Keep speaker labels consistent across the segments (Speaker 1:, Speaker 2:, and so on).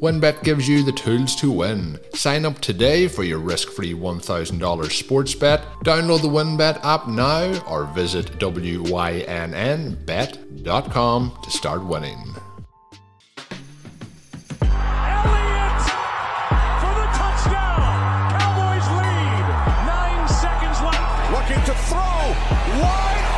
Speaker 1: WynnBET gives you the tools to win. Sign up today for your risk free $1,000 sports bet. Download the WynnBET app now or visit WYNNBet.com to start winning.
Speaker 2: For the touchdown. Cowboys lead. Nine seconds left.
Speaker 3: Looking to throw. Wide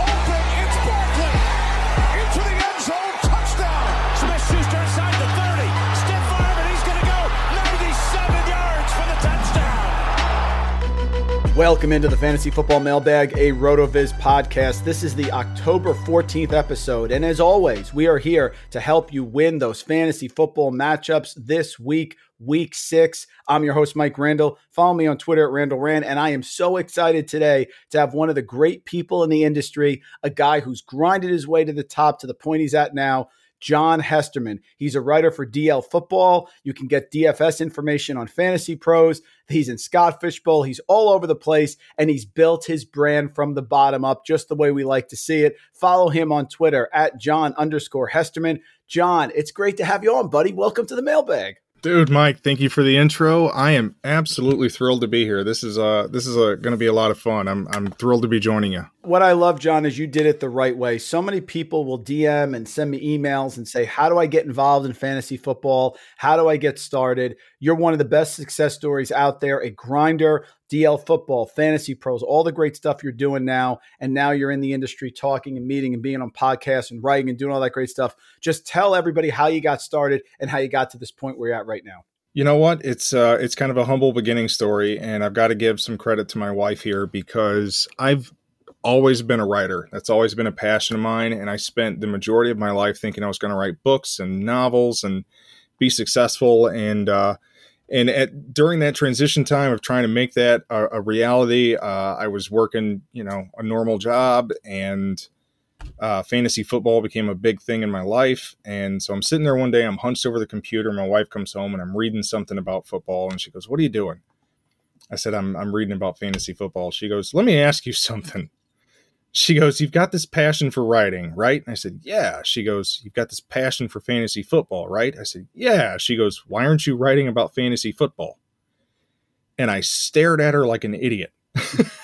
Speaker 4: Welcome into the Fantasy Football Mailbag, a RotoViz podcast. This is the October 14th episode. And as always, we are here to help you win those fantasy football matchups this week, week six. I'm your host, Mike Randle. Follow me on Twitter at Randle Rant. And I am so excited today to have one of the great people in the industry, a guy who's grinded his way to the top to the point he's at now. John Hesterman. He's a writer for DL Football. You can get DFS information on Fantasy Pros. He's in Scott Fishbowl. He's all over the place, and he's built his brand from the bottom up, just the way we like to see it. Follow him on Twitter at John underscore Hesterman. John, it's great to have you on, buddy. Welcome to the mailbag.
Speaker 5: Dude, Mike, thank you for the intro. I am absolutely thrilled to be here. This is uh this is uh, going to be a lot of fun. I'm I'm thrilled to be joining you.
Speaker 4: What I love, John, is you did it the right way. So many people will DM and send me emails and say, How do I get involved in fantasy football? How do I get started? You're one of the best success stories out there, a grinder, DL football, fantasy pros, all the great stuff you're doing now. And now you're in the industry talking and meeting and being on podcasts and writing and doing all that great stuff. Just tell everybody how you got started and how you got to this point where you're at right now.
Speaker 5: You know what? It's uh it's kind of a humble beginning story and I've got to give some credit to my wife here because I've always been a writer. That's always been a passion of mine and I spent the majority of my life thinking I was going to write books and novels and be successful and uh and at during that transition time of trying to make that a, a reality, uh, I was working, you know, a normal job, and uh, fantasy football became a big thing in my life. And so I'm sitting there one day, I'm hunched over the computer. My wife comes home, and I'm reading something about football, and she goes, "What are you doing?" I said, "I'm I'm reading about fantasy football." She goes, "Let me ask you something." She goes, You've got this passion for writing, right? I said, Yeah. She goes, You've got this passion for fantasy football, right? I said, Yeah. She goes, Why aren't you writing about fantasy football? And I stared at her like an idiot.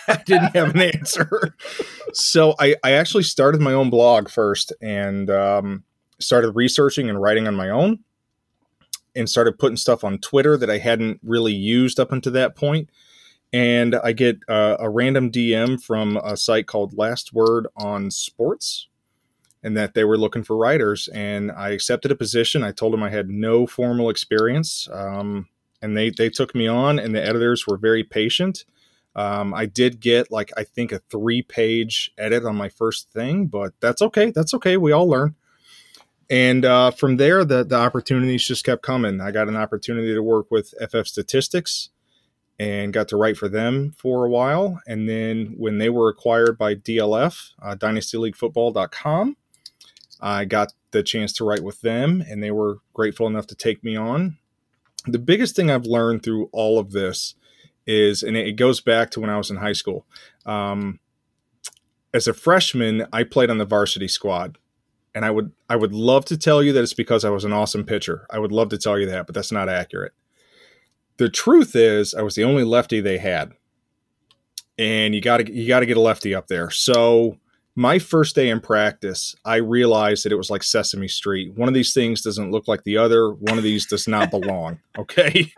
Speaker 5: I didn't have an answer. so I, I actually started my own blog first and um, started researching and writing on my own and started putting stuff on Twitter that I hadn't really used up until that point and I get uh, a random DM from a site called Last Word on Sports, and that they were looking for writers. And I accepted a position. I told them I had no formal experience, um, and they they took me on. And the editors were very patient. Um, I did get like I think a three page edit on my first thing, but that's okay. That's okay. We all learn. And uh, from there, the the opportunities just kept coming. I got an opportunity to work with FF Statistics and got to write for them for a while. And then when they were acquired by DLF, uh, dynastyleaguefootball.com, I got the chance to write with them, and they were grateful enough to take me on. the biggest thing I've learned through all of this is, and it goes back to when I was in high school. Um, as a freshman, I played on the varsity squad, and I would I would love to tell you that it's because I was an awesome pitcher. I would love to tell you that, but that's not accurate. The truth is, I was the only lefty they had, and you got to you got to get a lefty up there. So my first day in practice, I realized that it was like Sesame Street. One of these things doesn't look like the other. One of these does not belong. Okay.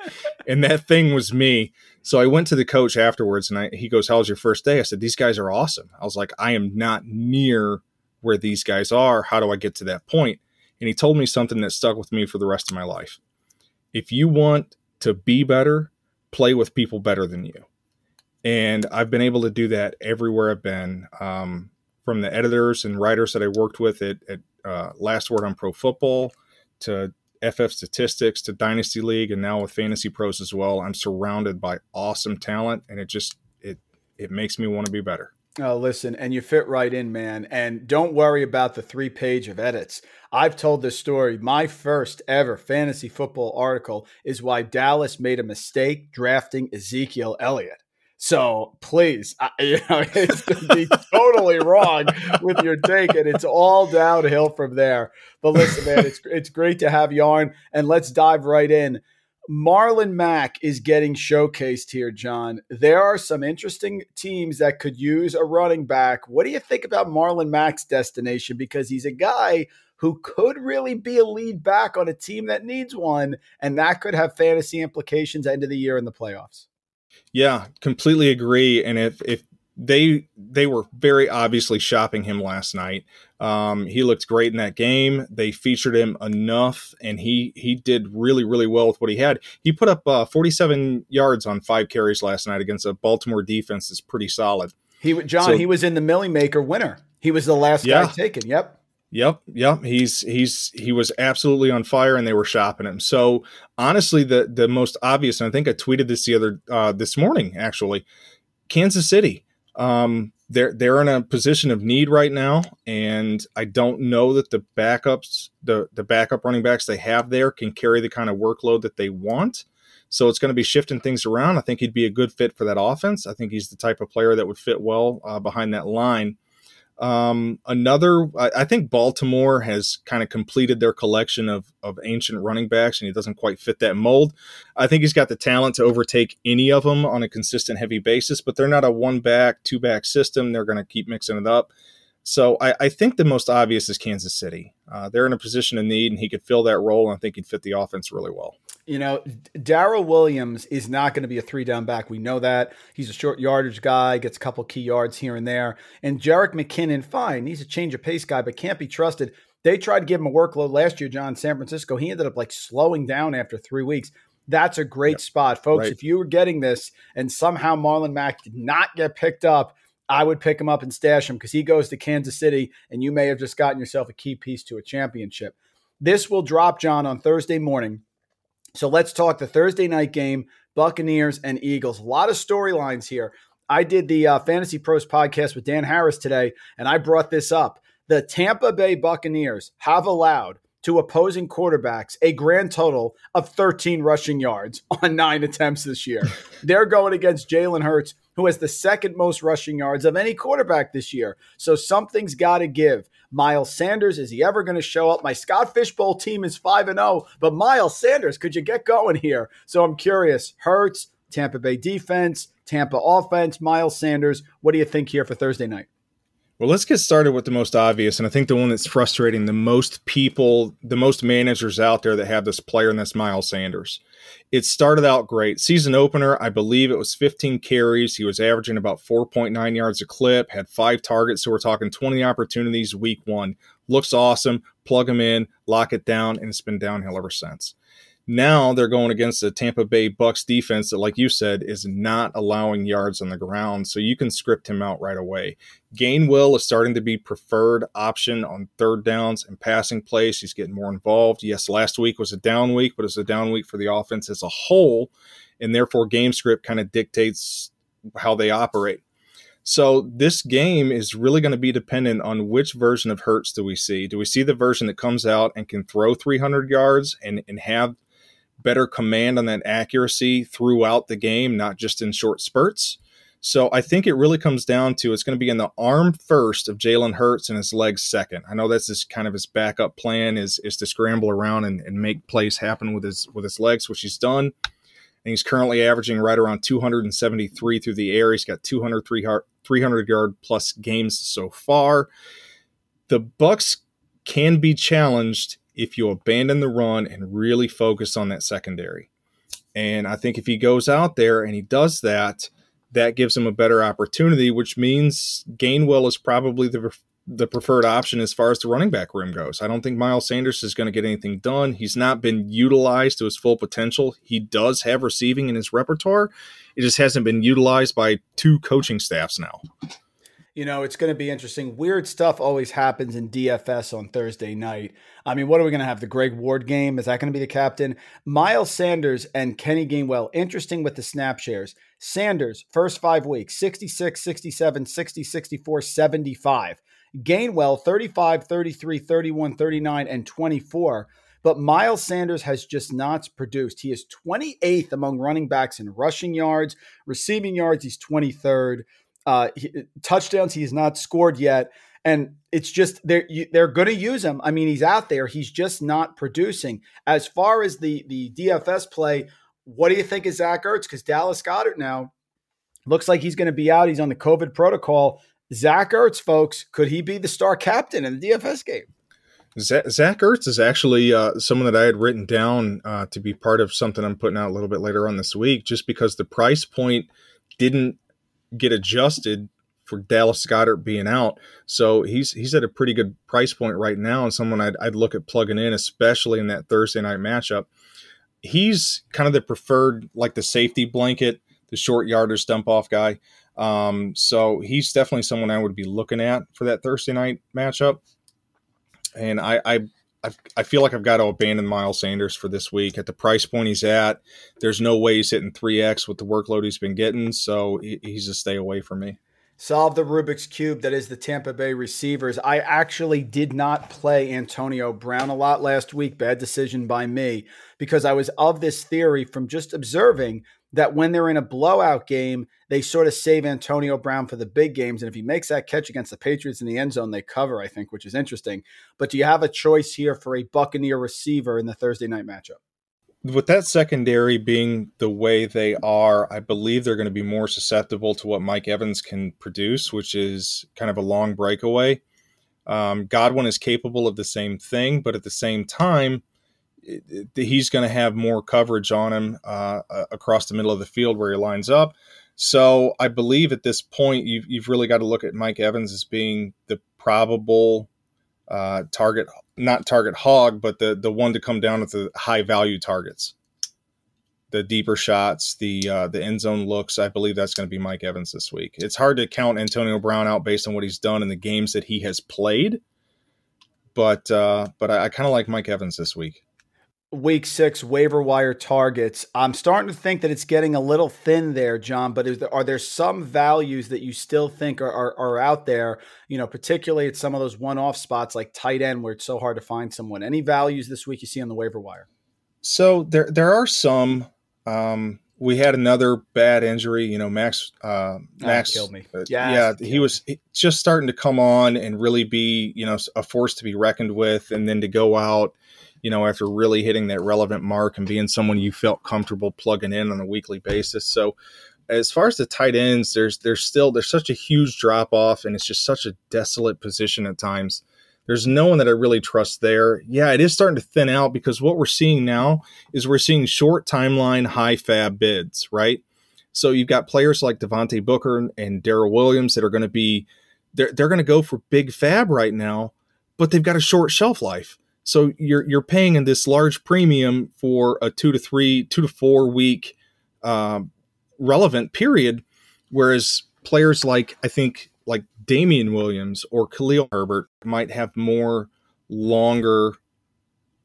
Speaker 5: and that thing was me. So I went to the coach afterwards and I, he goes, How was your first day? I said, These guys are awesome. I was like, I am not near where these guys are. How do I get to that point? And he told me something that stuck with me for the rest of my life. If you want to be better, play with people better than you. And I've been able to do that everywhere I've been. Um, from the editors and writers that I worked with at, at uh, Last Word on Pro Football to FF Statistics to Dynasty League and now with Fantasy Pros as well. I'm surrounded by awesome talent, and it just it it makes me want to be better.
Speaker 4: Oh, listen, and you fit right in, man. And don't worry about the three page of edits. I've told this story. My first ever fantasy football article is why Dallas made a mistake drafting Ezekiel Elliott. So please, I, you know, it's to be totally wrong with your take, and it's all downhill from there. But listen, man, it's it's great to have you on, and let's dive right in. Marlon Mack is getting showcased here, John. There are some interesting teams that could use a running back. What do you think about Marlon Mack's destination? Because he's a guy who could really be a lead back on a team that needs one, and that could have fantasy implications end of the year in the playoffs.
Speaker 5: Yeah, completely agree. And if if they they were very obviously shopping him last night. Um, he looked great in that game. They featured him enough, and he he did really really well with what he had. He put up uh, 47 yards on five carries last night against a Baltimore defense that's pretty solid.
Speaker 4: He John, so, he was in the Milly Maker winner. He was the last yeah. guy taken. Yep.
Speaker 5: Yep, yep. He's he's he was absolutely on fire, and they were shopping him. So honestly, the the most obvious, and I think I tweeted this the other uh, this morning actually, Kansas City. Um, they're they're in a position of need right now, and I don't know that the backups, the the backup running backs they have there, can carry the kind of workload that they want. So it's going to be shifting things around. I think he'd be a good fit for that offense. I think he's the type of player that would fit well uh, behind that line. Um, another, I, I, think Baltimore has kind of completed their collection of, of ancient running backs, and he doesn't quite fit that mold. I think he's got the talent to overtake any of them on a consistent, heavy basis, but they're not a one back, two back system. They're going to keep mixing it up. So I, I, think the most obvious is Kansas City. Uh, they're in a position of need, and he could fill that role. And I think he'd fit the offense really well.
Speaker 4: You know, Daryl Williams is not going to be a three down back. We know that. He's a short yardage guy, gets a couple key yards here and there. And Jerick McKinnon, fine, he's a change of pace guy, but can't be trusted. They tried to give him a workload last year, John, San Francisco. He ended up like slowing down after three weeks. That's a great yep. spot, folks. Right. If you were getting this and somehow Marlon Mack did not get picked up, I would pick him up and stash him because he goes to Kansas City and you may have just gotten yourself a key piece to a championship. This will drop, John, on Thursday morning. So let's talk the Thursday night game Buccaneers and Eagles. A lot of storylines here. I did the uh, Fantasy Pros podcast with Dan Harris today, and I brought this up. The Tampa Bay Buccaneers have allowed to opposing quarterbacks a grand total of 13 rushing yards on nine attempts this year. They're going against Jalen Hurts, who has the second most rushing yards of any quarterback this year. So something's got to give. Miles Sanders, is he ever going to show up? My Scott Fishbowl team is 5 and 0, but Miles Sanders, could you get going here? So I'm curious. Hurts, Tampa Bay defense, Tampa offense, Miles Sanders. What do you think here for Thursday night?
Speaker 5: Well, let's get started with the most obvious, and I think the one that's frustrating the most people, the most managers out there that have this player, and that's Miles Sanders. It started out great. Season opener, I believe it was 15 carries. He was averaging about 4.9 yards a clip, had five targets. So we're talking 20 opportunities week one. Looks awesome. Plug him in, lock it down, and it's been downhill ever since. Now they're going against the Tampa Bay Bucks defense that, like you said, is not allowing yards on the ground. So you can script him out right away. Gainwell is starting to be preferred option on third downs and passing plays. He's getting more involved. Yes, last week was a down week, but it's a down week for the offense as a whole, and therefore game script kind of dictates how they operate. So this game is really going to be dependent on which version of Hurts do we see. Do we see the version that comes out and can throw 300 yards and, and have better command on that accuracy throughout the game, not just in short spurts. So I think it really comes down to it's going to be in the arm first of Jalen Hurts and his legs second. I know that's his kind of his backup plan is is to scramble around and, and make plays happen with his with his legs, which he's done. And he's currently averaging right around 273 through the air. He's got 200 300 yard plus games so far. The Bucks can be challenged if you abandon the run and really focus on that secondary. And I think if he goes out there and he does that, that gives him a better opportunity, which means Gainwell is probably the the preferred option as far as the running back room goes. I don't think Miles Sanders is going to get anything done. He's not been utilized to his full potential. He does have receiving in his repertoire. It just hasn't been utilized by two coaching staffs now.
Speaker 4: You know, it's going to be interesting. Weird stuff always happens in DFS on Thursday night. I mean, what are we going to have? The Greg Ward game? Is that going to be the captain? Miles Sanders and Kenny Gainwell. Interesting with the snap shares. Sanders, first five weeks 66, 67, 60, 64, 75. Gainwell, 35, 33, 31, 39, and 24. But Miles Sanders has just not produced. He is 28th among running backs in rushing yards, receiving yards, he's 23rd. Uh, he, touchdowns he has not scored yet, and it's just they're they're going to use him. I mean, he's out there. He's just not producing. As far as the the DFS play, what do you think of Zach Ertz? Because Dallas Goedert now looks like he's going to be out. He's on the COVID protocol. Zach Ertz, folks, could he be the star captain in the DFS game?
Speaker 5: Zach Ertz is actually uh, someone that I had written down uh, to be part of something I'm putting out a little bit later on this week, just because the price point didn't get adjusted for Dallas Goedert being out. So he's he's at a pretty good price point right now, and someone I'd, I'd look at plugging in, especially in that Thursday night matchup. He's kind of the preferred, like the safety blanket, the short yardage dump off guy. Um, so he's definitely someone I would be looking at for that Thursday night matchup. And I, I I feel like I've got to abandon Miles Sanders for this week at the price point he's at. There's no way he's hitting 3x with the workload he's been getting, so he's a stay away from me.
Speaker 4: Solve the Rubik's Cube that is the Tampa Bay receivers. I actually did not play Antonio Brown a lot last week. Bad decision by me because I was of this theory from just observing that when they're in a blowout game, they sort of save Antonio Brown for the big games. And if he makes that catch against the Patriots in the end zone, they cover, I think, which is interesting. But do you have a choice here for a Buccaneer receiver in the Thursday night matchup?
Speaker 5: With that secondary being the way they are, I believe they're going to be more susceptible to what Mike Evans can produce, which is kind of a long breakaway. Um, Godwin is capable of the same thing, but at the same time, he's going to have more coverage on him uh, across the middle of the field where he lines up. So I believe at this point you've, you've really got to look at Mike Evans as being the probable uh, target, not target hog, but the the one to come down with the high value targets, the deeper shots, the uh, the end zone looks. I believe that's going to be Mike Evans this week. It's hard to count Antonio Brown out based on what he's done in the games that he has played, but uh, but I, I kind of like Mike Evans this week
Speaker 4: week six waiver wire targets. I'm starting to think that it's getting a little thin there, John. But there, are there some values that you still think are, are, are out there? You know, particularly at some of those one-off spots like tight end, where it's so hard to find someone. Any values this week you see on the waiver wire?
Speaker 5: So there there are some. Um, we had another bad injury. You know, Max. Uh, Max
Speaker 4: killed me.
Speaker 5: Uh, yeah, he was just starting to come on and really be you know a force to be reckoned with, and then to go out you know, after really hitting that relevant mark and being someone you felt comfortable plugging in on a weekly basis. So as far as the tight ends, there's there's still there's such a huge drop off and it's just such a desolate position at times. There's no one that I really trust there. Yeah, it is starting to thin out because what we're seeing now is we're seeing short timeline, high fab bids, right? So you've got players like Devontae Booker and Daryl Williams that are going to be they're they're going to go for big fab right now, but they've got a short shelf life. So you're you're paying in this large premium for a two to three, two to four week uh, relevant period, whereas players like I think like Damien Williams or Khalil Herbert might have more longer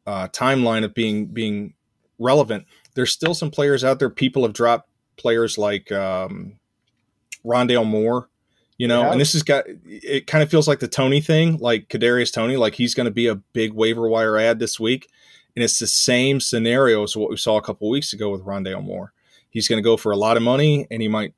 Speaker 5: uh, timeline of being being relevant. There's still some players out there. People have dropped players like um, Rondale Moore you know, yeah. and this has got it kind of feels like the Toney thing, like Kadarius Toney, like he's going to be a big waiver wire ad this week. And it's the same scenario as what we saw a couple weeks ago with Rondale Moore. He's going to go for a lot of money and he might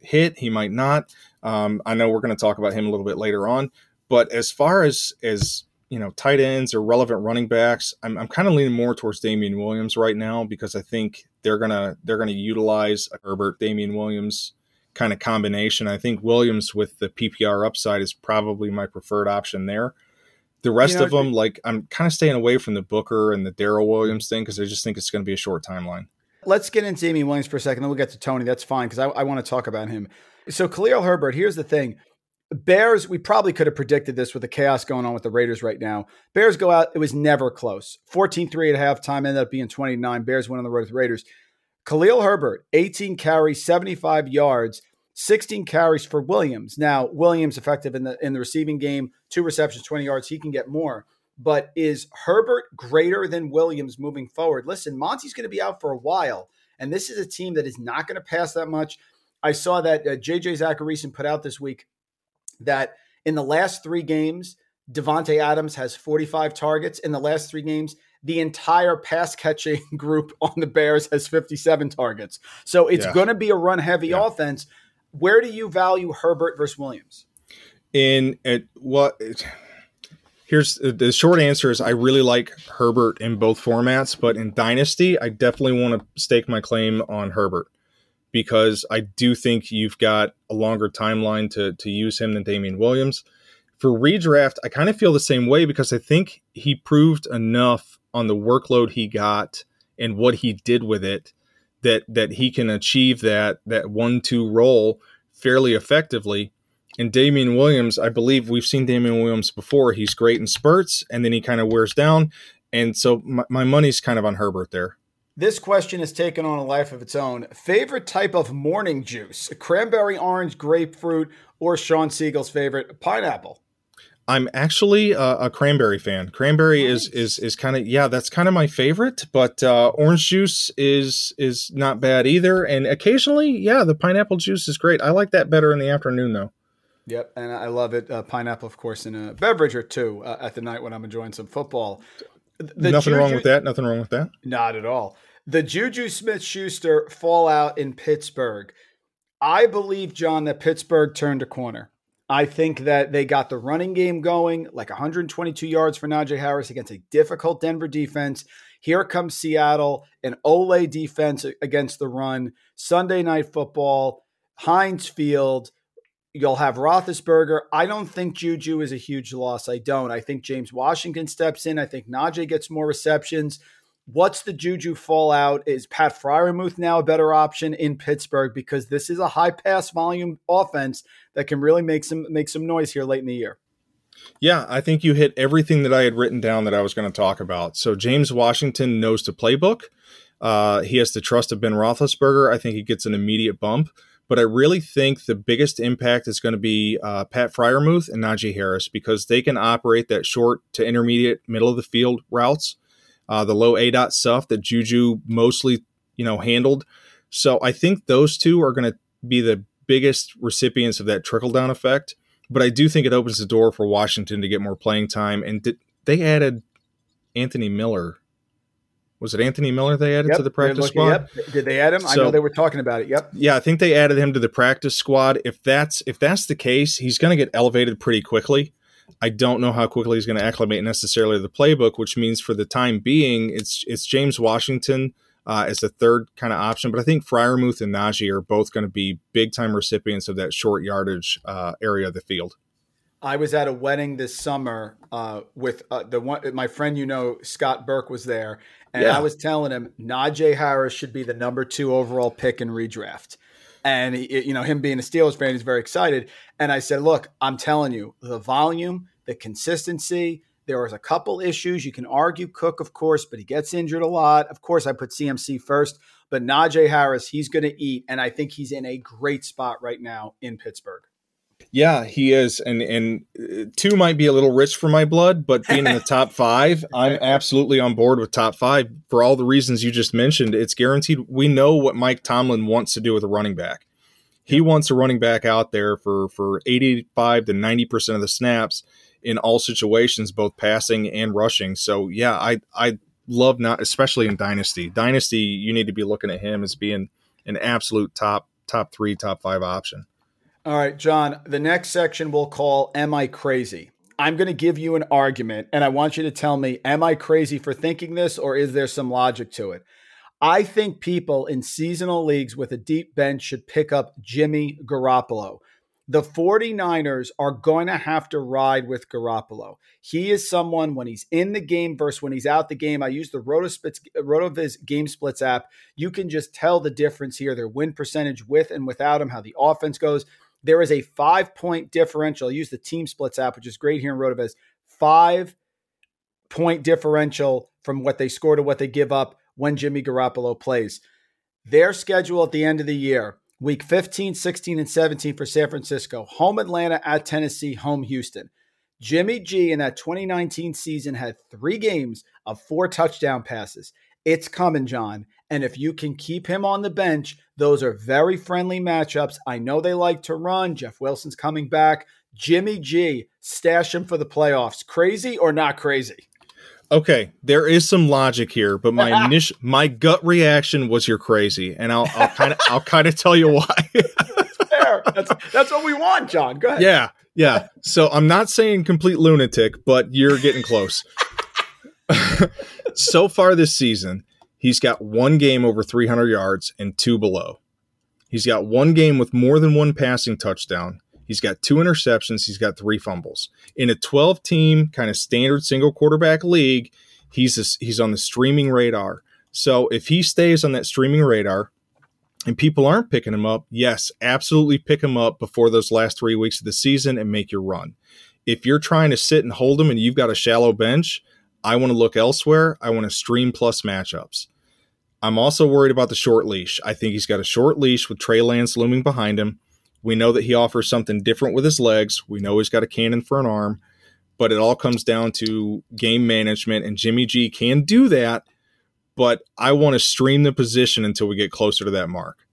Speaker 5: hit, he might not. Um, I know we're going to talk about him a little bit later on. But as far as, as you know, tight ends or relevant running backs, I'm, I'm kind of leaning more towards Damien Williams right now because I think they're gonna they're gonna utilize Herbert, Damien Williams kind of combination. I think Williams with the PPR upside is probably my preferred option there. The rest you know, of them, like I'm kind of staying away from the Booker and the Daryl Williams thing because I just think it's going to be a short timeline.
Speaker 4: Let's get into Damien Williams for a second, then we'll get to Toney. That's fine because I, I want to talk about him. So Khalil Herbert, here's the thing. Bears, we probably could have predicted this with the chaos going on with the Raiders right now. Bears go out, it was never close. 14 3 at halftime, ended up being 29. Bears went on the road with the Raiders. Khalil Herbert, 18 carries, 75 yards, 16 carries for Williams. Now, Williams effective in the in the receiving game, two receptions, 20 yards. He can get more. But is Herbert greater than Williams moving forward? Listen, Monty's going to be out for a while, and this is a team that is not going to pass that much. I saw that uh, JJ Zachariason put out this week that in the last three games, Davante Adams has 45 targets. In the last three games, the entire pass catching group on the Bears has 57 targets. So it's yeah. going to be a run heavy yeah. offense. Where do you value Herbert versus Williams?
Speaker 5: In at what? Here's uh, the short answer is I really like Herbert in both formats, but in Dynasty, I definitely want to stake my claim on Herbert because I do think you've got a longer timeline to to use him than Damien Williams. For redraft, I kind of feel the same way because I think he proved enough on the workload he got and what he did with it that that he can achieve that that one two role fairly effectively. And Damien Williams, I believe we've seen Damien Williams before. He's great in spurts, and then he kind of wears down. And so my, my money's kind of on Herbert there.
Speaker 4: This question has taken on a life of its own. Favorite type of morning juice? Cranberry, orange, grapefruit, or Sean Siegel's favorite, pineapple?
Speaker 5: I'm actually a, a cranberry fan. Cranberry nice. is is is kind of yeah, that's kind of my favorite. But uh, orange juice is is not bad either. And occasionally, yeah, the pineapple juice is great. I like that better in the afternoon though.
Speaker 4: Yep, and I love it. Uh, pineapple, of course, in a beverage or two uh, at the night when I'm enjoying some football.
Speaker 5: The Nothing Juju, wrong with that. Nothing wrong with that.
Speaker 4: Not at all. The Juju Smith Schuster fallout in Pittsburgh. I believe, John, that Pittsburgh turned a corner. I think that they got the running game going, like 122 yards for Najee Harris against a difficult Denver defense. Here comes Seattle, an Ole defense against the run. Sunday night football, Heinz Field. You'll have Roethlisberger. I don't think Juju is a huge loss. I don't. I think James Washington steps in. I think Najee gets more receptions. What's the Juju fallout? Is Pat Freiermuth now a better option in Pittsburgh because this is a high pass volume offense that can really make some make some noise here late in the year?
Speaker 5: Yeah, I think you hit everything that I had written down that I was going to talk about. So James Washington knows the playbook. Uh, he has the trust of Ben Roethlisberger. I think he gets an immediate bump. But I really think the biggest impact is going to be uh, Pat Freiermuth and Najee Harris because they can operate that short to intermediate middle of the field routes uh, the low A dot stuff that Juju mostly you know handled. So I think those two are going to be the biggest recipients of that trickle down effect. But I do think it opens the door for Washington to get more playing time. And did, they added Anthony Miller. Was it Anthony Miller they added yep, to the practice looking, squad?
Speaker 4: Yep. Did they add him? So, I know they were talking about it. Yep.
Speaker 5: Yeah, I think they added him to the practice squad. If that's if that's the case, he's going to get elevated pretty quickly. I don't know how quickly he's going to acclimate necessarily the playbook, which means for the time being, it's it's James Washington uh, as the third kind of option. But I think Freiermuth and Najee are both going to be big time recipients of that short yardage uh, area of the field.
Speaker 4: I was at a wedding this summer uh, with uh, the one my friend you know Scott Burke was there, and yeah. I was telling him Najee Harris should be the number two overall pick in redraft and you know him being a Steelers fan, he's very excited. And I said, "Look, I'm telling you, the volume, the consistency. There was a couple issues. You can argue Cook, of course, but he gets injured a lot. Of course, I put CMC first, but Najee Harris, he's going to eat, and I think he's in a great spot right now in Pittsburgh.
Speaker 5: Yeah, he is, and and uh, two might be a little rich for my blood, but being in the top five, I'm absolutely on board with top five for all the reasons you just mentioned. It's guaranteed. We know what Mike Tomlin wants to do with a running back. He wants a running back out there for for 85 to 90 percent of the snaps in all situations, both passing and rushing. So yeah, I I love not, especially in Dynasty. Dynasty, you need to be looking at him as being an absolute top, top three, top five option.
Speaker 4: All right, John, the next section we'll call Am I Crazy? I'm going to give you an argument, and I want you to tell me Am I crazy for thinking this, or is there some logic to it? I think people in seasonal leagues with a deep bench should pick up Jimmy Garoppolo. The 49ers are going to have to ride with Garoppolo. He is someone when he's in the game versus when he's out the game. I use the RotoViz Game Splits app. You can just tell the difference here, their win percentage with and without him, how the offense goes. There is a five point differential. I use the Team Splits app, which is great here in RotoViz. Five point differential from what they score to what they give up when Jimmy Garoppolo plays. Their schedule at the end of the year week 15, 16, and 17 for San Francisco, home Atlanta at Tennessee, home Houston. Jimmy G in that 2019 season had three games of four touchdown passes. It's coming, John. And if you can keep him on the bench, those are very friendly matchups. I know they like to run. Jeff Wilson's coming back. Jimmy G, stash him for the playoffs. Crazy or not crazy?
Speaker 5: Okay, there is some logic here, but my initial my gut reaction was you're crazy, and I'll I'll kind of I'll kind of tell you why.
Speaker 4: Fair. That's that's what we want, John. Go ahead.
Speaker 5: Yeah, yeah. So I'm not saying complete lunatic, but you're getting close. So far this season, he's got one game over 300 yards and two below. He's got one game with more than one passing touchdown. He's got two interceptions. He's got three fumbles. In a 12 team kind of standard single quarterback league, he's a, he's on the streaming radar. So if he stays on that streaming radar and people aren't picking him up, yes, absolutely pick him up before those last three weeks of the season and make your run. If you're trying to sit and hold him and you've got a shallow bench, I want to look elsewhere. I want to stream plus matchups. I'm also worried about the short leash. I think he's got a short leash with Trey Lance looming behind him. We know that he offers something different with his legs. We know he's got a cannon for an arm, but it all comes down to game management, and Jimmy G can do that. But I want to stream the position until we get closer to that mark.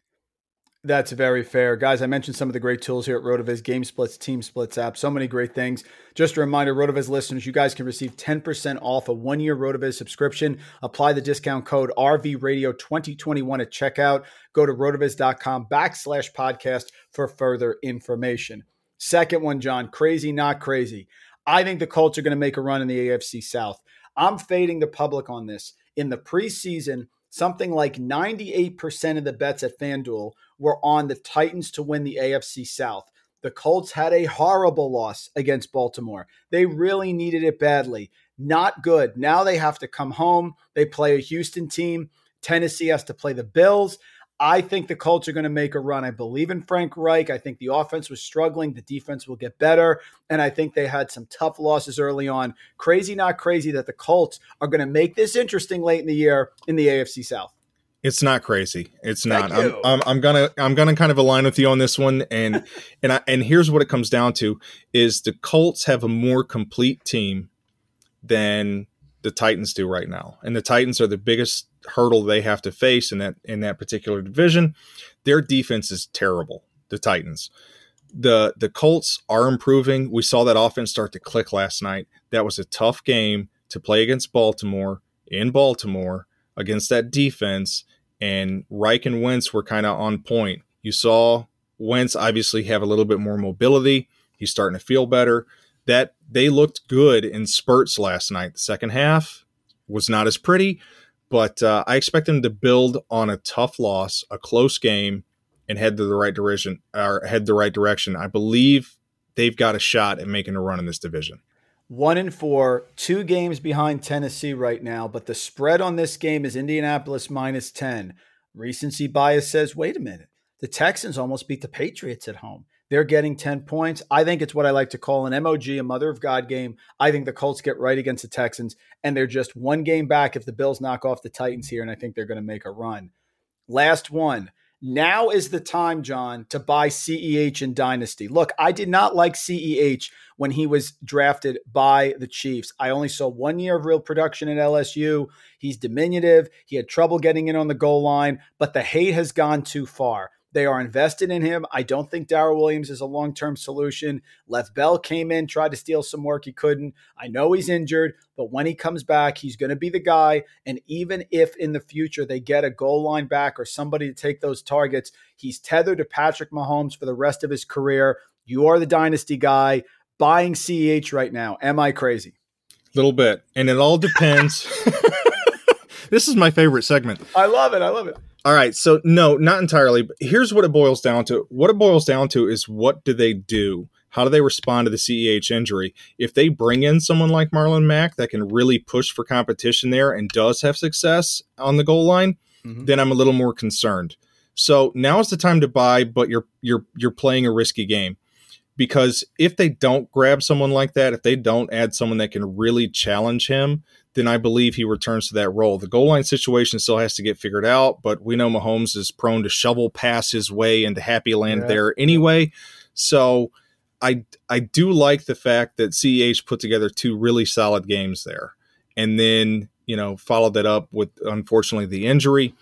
Speaker 4: That's very fair. Guys, I mentioned some of the great tools here at RotoViz, Game Splits, Team Splits app, so many great things. Just a reminder, RotoViz listeners, you guys can receive 10% off a one-year RotoViz subscription. Apply the discount code RVRadio2021 at checkout. Go to rotoviz.com backslash podcast for further information. Second one, John, crazy, not crazy. I think the Colts are going to make a run in the AFC South. I'm fading the public on this. In the preseason, something like 98% of the bets at FanDuel were on the Titans to win the AFC South. The Colts had a horrible loss against Baltimore. They really needed it badly. Not good. Now they have to come home. They play a Houston team. Tennessee has to play the Bills. I think the Colts are going to make a run. I believe in Frank Reich. I think the offense was struggling. The defense will get better. And I think they had some tough losses early on. Crazy, not crazy that the Colts are going to make this interesting late in the year in the AFC South.
Speaker 5: It's not crazy. It's not. I'm, I'm, I'm, gonna I'm gonna kind of align with you on this one, and and I, and here's what it comes down to: is the Colts have a more complete team than the Titans do right now, and the Titans are the biggest hurdle they have to face in that in that particular division. Their defense is terrible. The Titans. The the Colts are improving. We saw that offense start to click last night. That was a tough game to play against Baltimore in Baltimore against that defense, and Reich and Wentz were kind of on point. You saw Wentz obviously have a little bit more mobility. He's starting to feel better. That they looked good in spurts last night. The second half was not as pretty, but uh, I expect them to build on a tough loss, a close game, and head to the right direction or head the right direction. I believe they've got a shot at making a run in this division.
Speaker 4: One and four, two games behind Tennessee right now, but the spread on this game is Indianapolis minus 10. Recency bias says, wait a minute, the Texans almost beat the Patriots at home. They're getting 10 points. I think it's what I like to call an MOG, a mother of God game. I think the Colts get right against the Texans, and they're just one game back if the Bills knock off the Titans here, and I think they're going to make a run. Last one. Now is the time, John, to buy CEH in Dynasty. Look, I did not like CEH when he was drafted by the Chiefs. I only saw one year of real production at LSU. He's diminutive. He had trouble getting in on the goal line, but the hate has gone too far. They are invested in him. I don't think Daryl Williams is a long term solution. Lev Bell came in, tried to steal some work. He couldn't. I know he's injured, but when he comes back, he's going to be the guy. And even if in the future they get a goal line back or somebody to take those targets, he's tethered to Patrick Mahomes for the rest of his career. You are the dynasty guy buying CEH right now. Am I crazy?
Speaker 5: Little bit. And it all depends. this is my favorite segment.
Speaker 4: I love it. I love it.
Speaker 5: All right. So, no, not entirely. But here's what it boils down to. What it boils down to is what do they do? How do they respond to the CEH injury? If they bring in someone like Marlon Mack that can really push for competition there and does have success on the goal line, mm-hmm. then I'm a little more concerned. So now is the time to buy, but you're you're you're playing a risky game because if they don't grab someone like that, if they don't add someone that can really challenge him, then I believe he returns to that role. The goal line situation still has to get figured out, but we know Mahomes is prone to shovel pass his way into happy land yeah. there anyway. So I I do like the fact that CEH put together two really solid games there. And then, you know, followed that up with unfortunately the injury.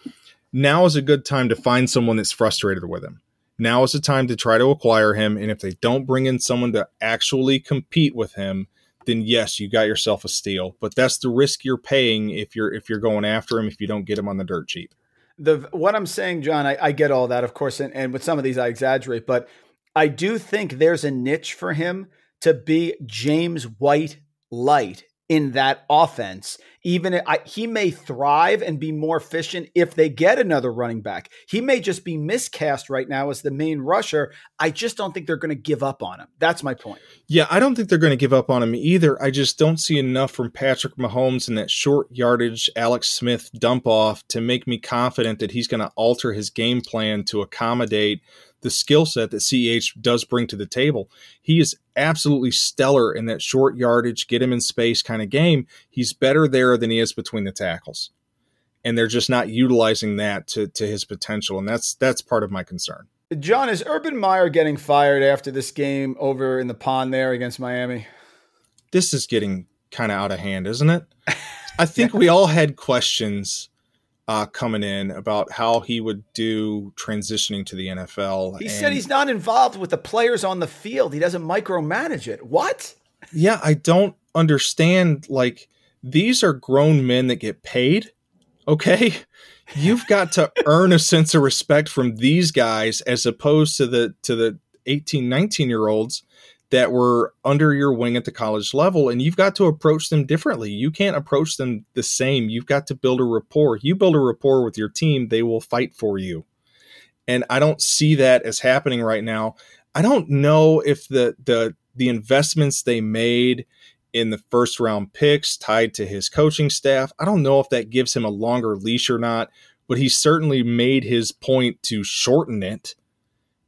Speaker 5: Now is a good time to find someone that's frustrated with him. Now is the time to try to acquire him. And if they don't bring in someone to actually compete with him, then yes, you got yourself a steal. But that's the risk you're paying if you're if you're going after him if you don't get him on the dirt cheap.
Speaker 4: The what I'm saying, John, I, I get all that, of course, and, and with some of these I exaggerate, but I do think there's a niche for him to be James White light in that offense. Even I, he may thrive and be more efficient if they get another running back. He may just be miscast right now as the main rusher. I just don't think they're going to give up on him. That's my point.
Speaker 5: Yeah, I don't think they're going to give up on him either. I just don't see enough from Patrick Mahomes in that short yardage Alex Smith dump off to make me confident that he's going to alter his game plan to accommodate the skill set that CEH does bring to the table. He is absolutely stellar in that short yardage, get him in space kind of game. He's better there than he is between the tackles. And they're just not utilizing that to, to his potential. And that's that's part of my concern.
Speaker 4: John, is Urban Meyer getting fired after this game over in the pond there against Miami?
Speaker 5: This is getting kind of out of hand, isn't it? I think we all had questions uh, coming in about how he would do transitioning to the NFL.
Speaker 4: He and said he's not involved with the players on the field. He doesn't micromanage it. What?
Speaker 5: Yeah, I don't understand. Like, these are grown men that get paid. Okay. You've got to earn a sense of respect from these guys as opposed to the to the 18, 19 year olds that were under your wing at the college level and you've got to approach them differently. You can't approach them the same. You've got to build a rapport. You build a rapport with your team, they will fight for you. And I don't see that as happening right now. I don't know if the the the investments they made in the first round picks tied to his coaching staff, I don't know if that gives him a longer leash or not, but he certainly made his point to shorten it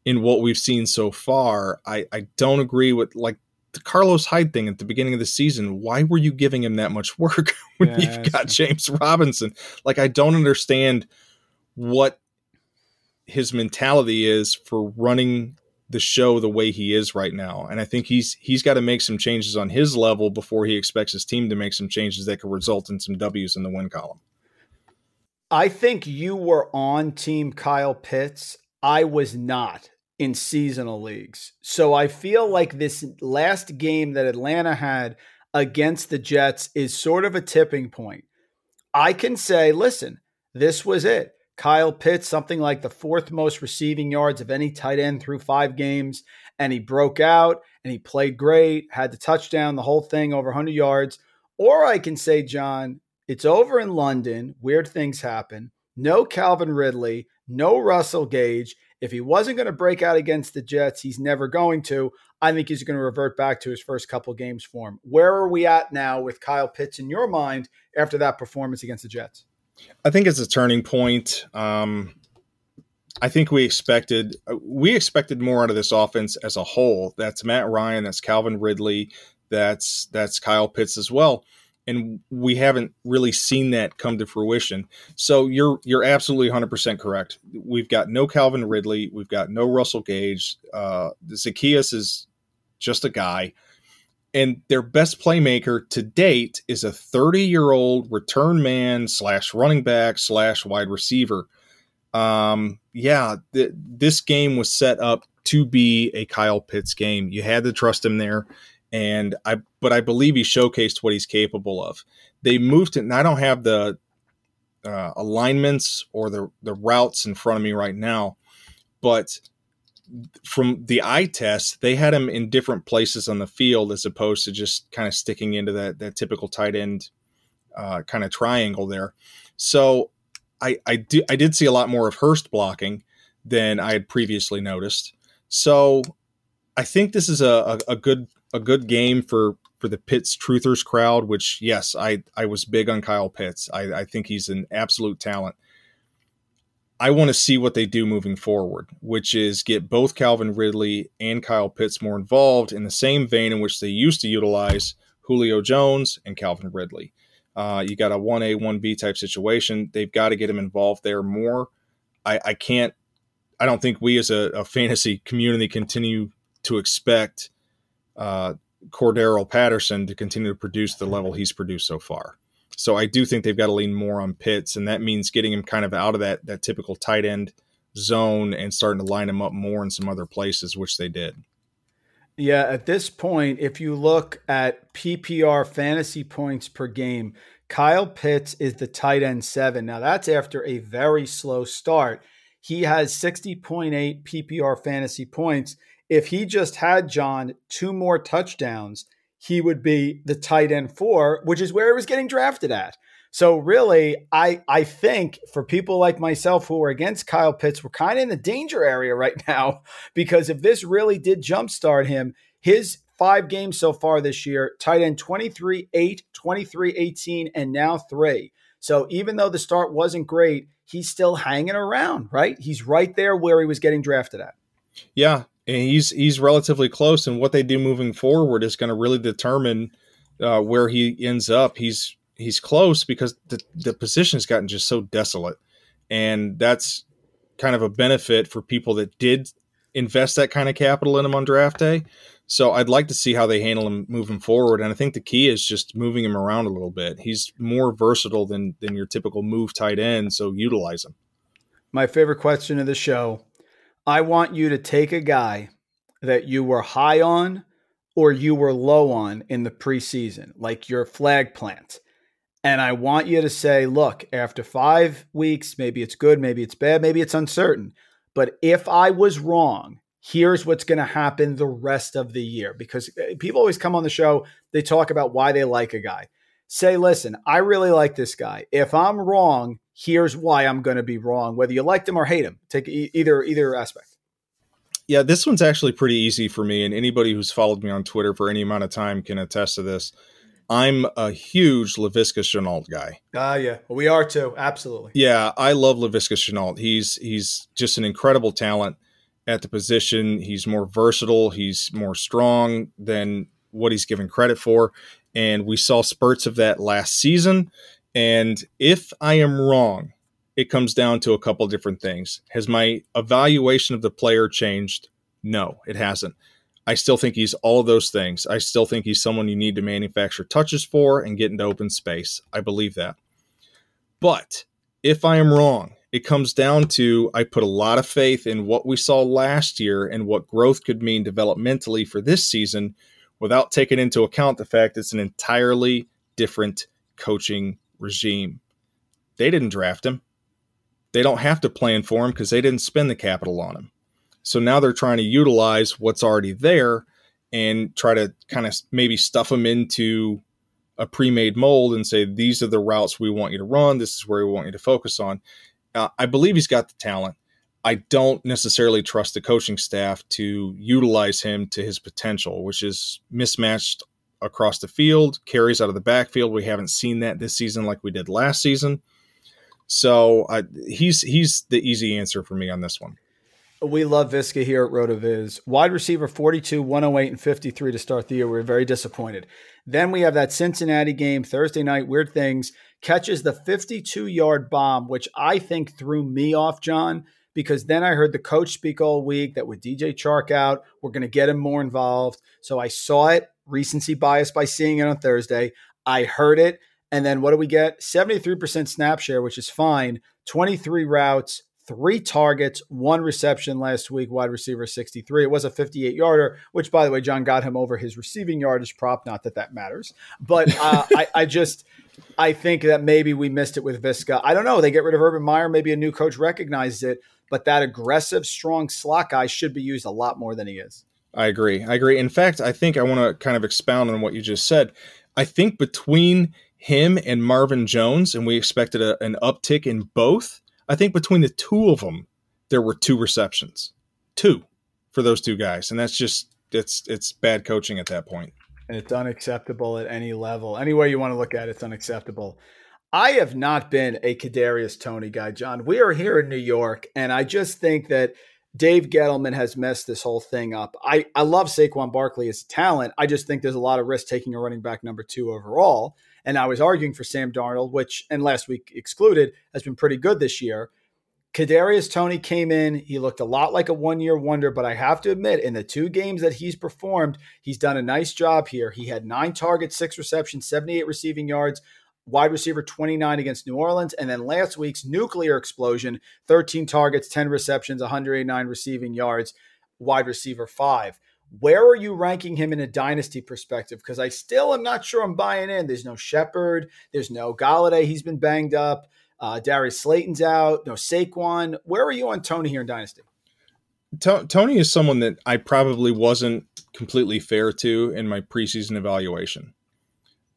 Speaker 5: in what we've seen so far. I, I don't agree with like the Carlos Hyde thing at the beginning of the season. Why were you giving him that much work when yeah, you've got James Robinson? Like, I don't understand what his mentality is for running the show the way he is right now. And I think he's he's got to make some changes on his level before he expects his team to make some changes that could result in some W's in the win column.
Speaker 4: I think you were on team Kyle Pitts. I was not in seasonal leagues. So I feel like this last game that Atlanta had against the Jets is sort of a tipping point. I can say, listen, this was it. Kyle Pitts, something like the fourth most receiving yards of any tight end through five games. And he broke out and he played great, had the touchdown, the whole thing over 100 yards. Or I can say, John, it's over in London. Weird things happen. No Calvin Ridley, no Russell Gage. If he wasn't going to break out against the Jets, he's never going to. I think he's going to revert back to his first couple games form. Where are we at now with Kyle Pitts in your mind after that performance against the Jets?
Speaker 5: I think it's a turning point. Um, I think we expected we expected more out of this offense as a whole. That's Matt Ryan, that's Calvin Ridley, that's that's Kyle Pitts as well and we haven't really seen that come to fruition. So you're you're absolutely 100% correct. We've got no Calvin Ridley, we've got no Russell Gage. Uh, Zaccheaus is just a guy, and their best playmaker to date is a 30 year old return man slash running back slash wide receiver. Um, yeah, th- this game was set up to be a Kyle Pitts game. You had to trust him there, and I but I believe he showcased what he's capable of. They moved it, and I don't have the uh, alignments or the the routes in front of me right now, but from the eye test, they had him in different places on the field as opposed to just kind of sticking into that that typical tight end uh, kind of triangle there. So I I, do, I did see a lot more of Hurst blocking than I had previously noticed. So I think this is a, a, a good a good game for for the Pitts truthers crowd. Which yes, I I was big on Kyle Pitts. I, I think he's an absolute talent. I want to see what they do moving forward, which is get both Calvin Ridley and Kyle Pitts more involved in the same vein in which they used to utilize Julio Jones and Calvin Ridley. Uh, you got a 1A, 1B type situation. They've got to get him involved there more. I, I can't, I don't think we as a, a fantasy community continue to expect uh, Cordarrelle Patterson to continue to produce the level he's produced so far. So I do think they've got to lean more on Pitts, and that means getting him kind of out of that that typical tight end zone and starting to line him up more in some other places, which they did.
Speaker 4: Yeah, at this point, if you look at PPR fantasy points per game, Kyle Pitts is the tight end seven. Now that's after a very slow start. He has 60.8 PPR fantasy points. If he just had John two more touchdowns, he would be the tight end four, which is where he was getting drafted at. So really, I I think for people like myself who are against Kyle Pitts, we're kind of in the danger area right now because if this really did jumpstart him, his five games so far this year, tight end 23 8, 23 18, and now three. So even though the start wasn't great, he's still hanging around, right? He's right there where he was getting drafted at.
Speaker 5: Yeah, and he's he's relatively close, and what they do moving forward is going to really determine uh, where he ends up. He's he's close because the the position's gotten just so desolate, and that's kind of a benefit for people that did invest that kind of capital in him on draft day. So I'd like to see how they handle him moving forward, and I think the key is just moving him around a little bit. He's more versatile than than your typical move tight end, so utilize him.
Speaker 4: My favorite question of the show I want you to take a guy that you were high on or you were low on in the preseason, like your flag plant. And I want you to say, look, after five weeks, maybe it's good, maybe it's bad, maybe it's uncertain. But if I was wrong, here's what's going to happen the rest of the year. Because eh, people always come on the show, they talk about why they like a guy. Say, listen, I really like this guy. If I'm wrong, here's why I'm going to be wrong, whether you liked him or hate him. Take either either aspect.
Speaker 5: Yeah, this one's actually pretty easy for me, and anybody who's followed me on Twitter for any amount of time can attest to this. I'm a huge Laviska Shenault guy.
Speaker 4: Ah, uh, yeah, we are too. Absolutely.
Speaker 5: Yeah, I love Laviska Shenault. He's he's just an incredible talent at the position. He's more versatile. He's more strong than what he's given credit for, and we saw spurts of that last season. And if I am wrong, it comes down to a couple different things. Has my evaluation of the player changed? No, it hasn't. I still think he's all those things. I still think he's someone you need to manufacture touches for and get into open space. I believe that. But if I am wrong, it comes down to I put a lot of faith in what we saw last year and what growth could mean developmentally for this season without taking into account the fact it's an entirely different coaching regime. They didn't draft him. They don't have to plan for him because they didn't spend the capital on him. So now they're trying to utilize what's already there and try to kind of maybe stuff them into a pre-made mold and say these are the routes we want you to run. This is where we want you to focus on. Uh, I believe he's got the talent. I don't necessarily trust the coaching staff to utilize him to his potential, which is mismatched across the field, carries out of the backfield. We haven't seen that this season like we did last season. So he's he's the easy answer for me on this one.
Speaker 4: We love Visca here at RotoViz. Wide receiver 42, 108, and 53 to start the year. We are very disappointed. Then we have that Cincinnati game Thursday night. Weird things catches the 52 yard bomb, which I think threw me off, John, because then I heard the coach speak all week that with DJ Chark out, we're going to get him more involved. So I saw it, recency bias by seeing it on Thursday. I heard it. And then what do we get? 73% snap share, which is fine. 23 routes, three targets, one reception last week, wide receiver 63. It was a 58 yarder, which, by the way, John got him over his receiving yardage prop. Not that that matters, but uh, I, I just. I think that maybe we missed it with Viska. I don't know. They get rid of Urban Meyer. Maybe a new coach recognized it, but that aggressive, strong slot guy should be used a lot more than he is.
Speaker 5: I agree. I agree. In fact, I think I want to kind of expound on what you just said. I think between him and Marvin Jones, and we expected a, an uptick in both, I think between the two of them, there were two receptions, two for those two guys, and that's just it's it's bad coaching at that point.
Speaker 4: And it's unacceptable at any level. Any way you want to look at it, it's unacceptable. I have not been a Kadarius Toney guy, John. We are here in New York, and I just think that Dave Gettleman has messed this whole thing up. I, I love Saquon Barkley as a talent. I just think there's a lot of risk taking a running back number two overall. And I was arguing for Sam Darnold, which, and last week excluded, has been pretty good this year. Kadarius Toney came in. He looked a lot like a one year wonder, but I have to admit, in the two games that he's performed, he's done a nice job here. He had nine targets, six receptions, 78 receiving yards, wide receiver 29 against New Orleans. And then last week's nuclear explosion 13 targets, 10 receptions, 189 receiving yards, wide receiver five. Where are you ranking him in a dynasty perspective? Because I still am not sure I'm buying in. There's no Shepard, there's no Golladay. He's been banged up. Uh, Darius Slayton's out. No Saquon. Where are you on Toney here in dynasty?
Speaker 5: Toney is someone that I probably wasn't completely fair to in my preseason evaluation.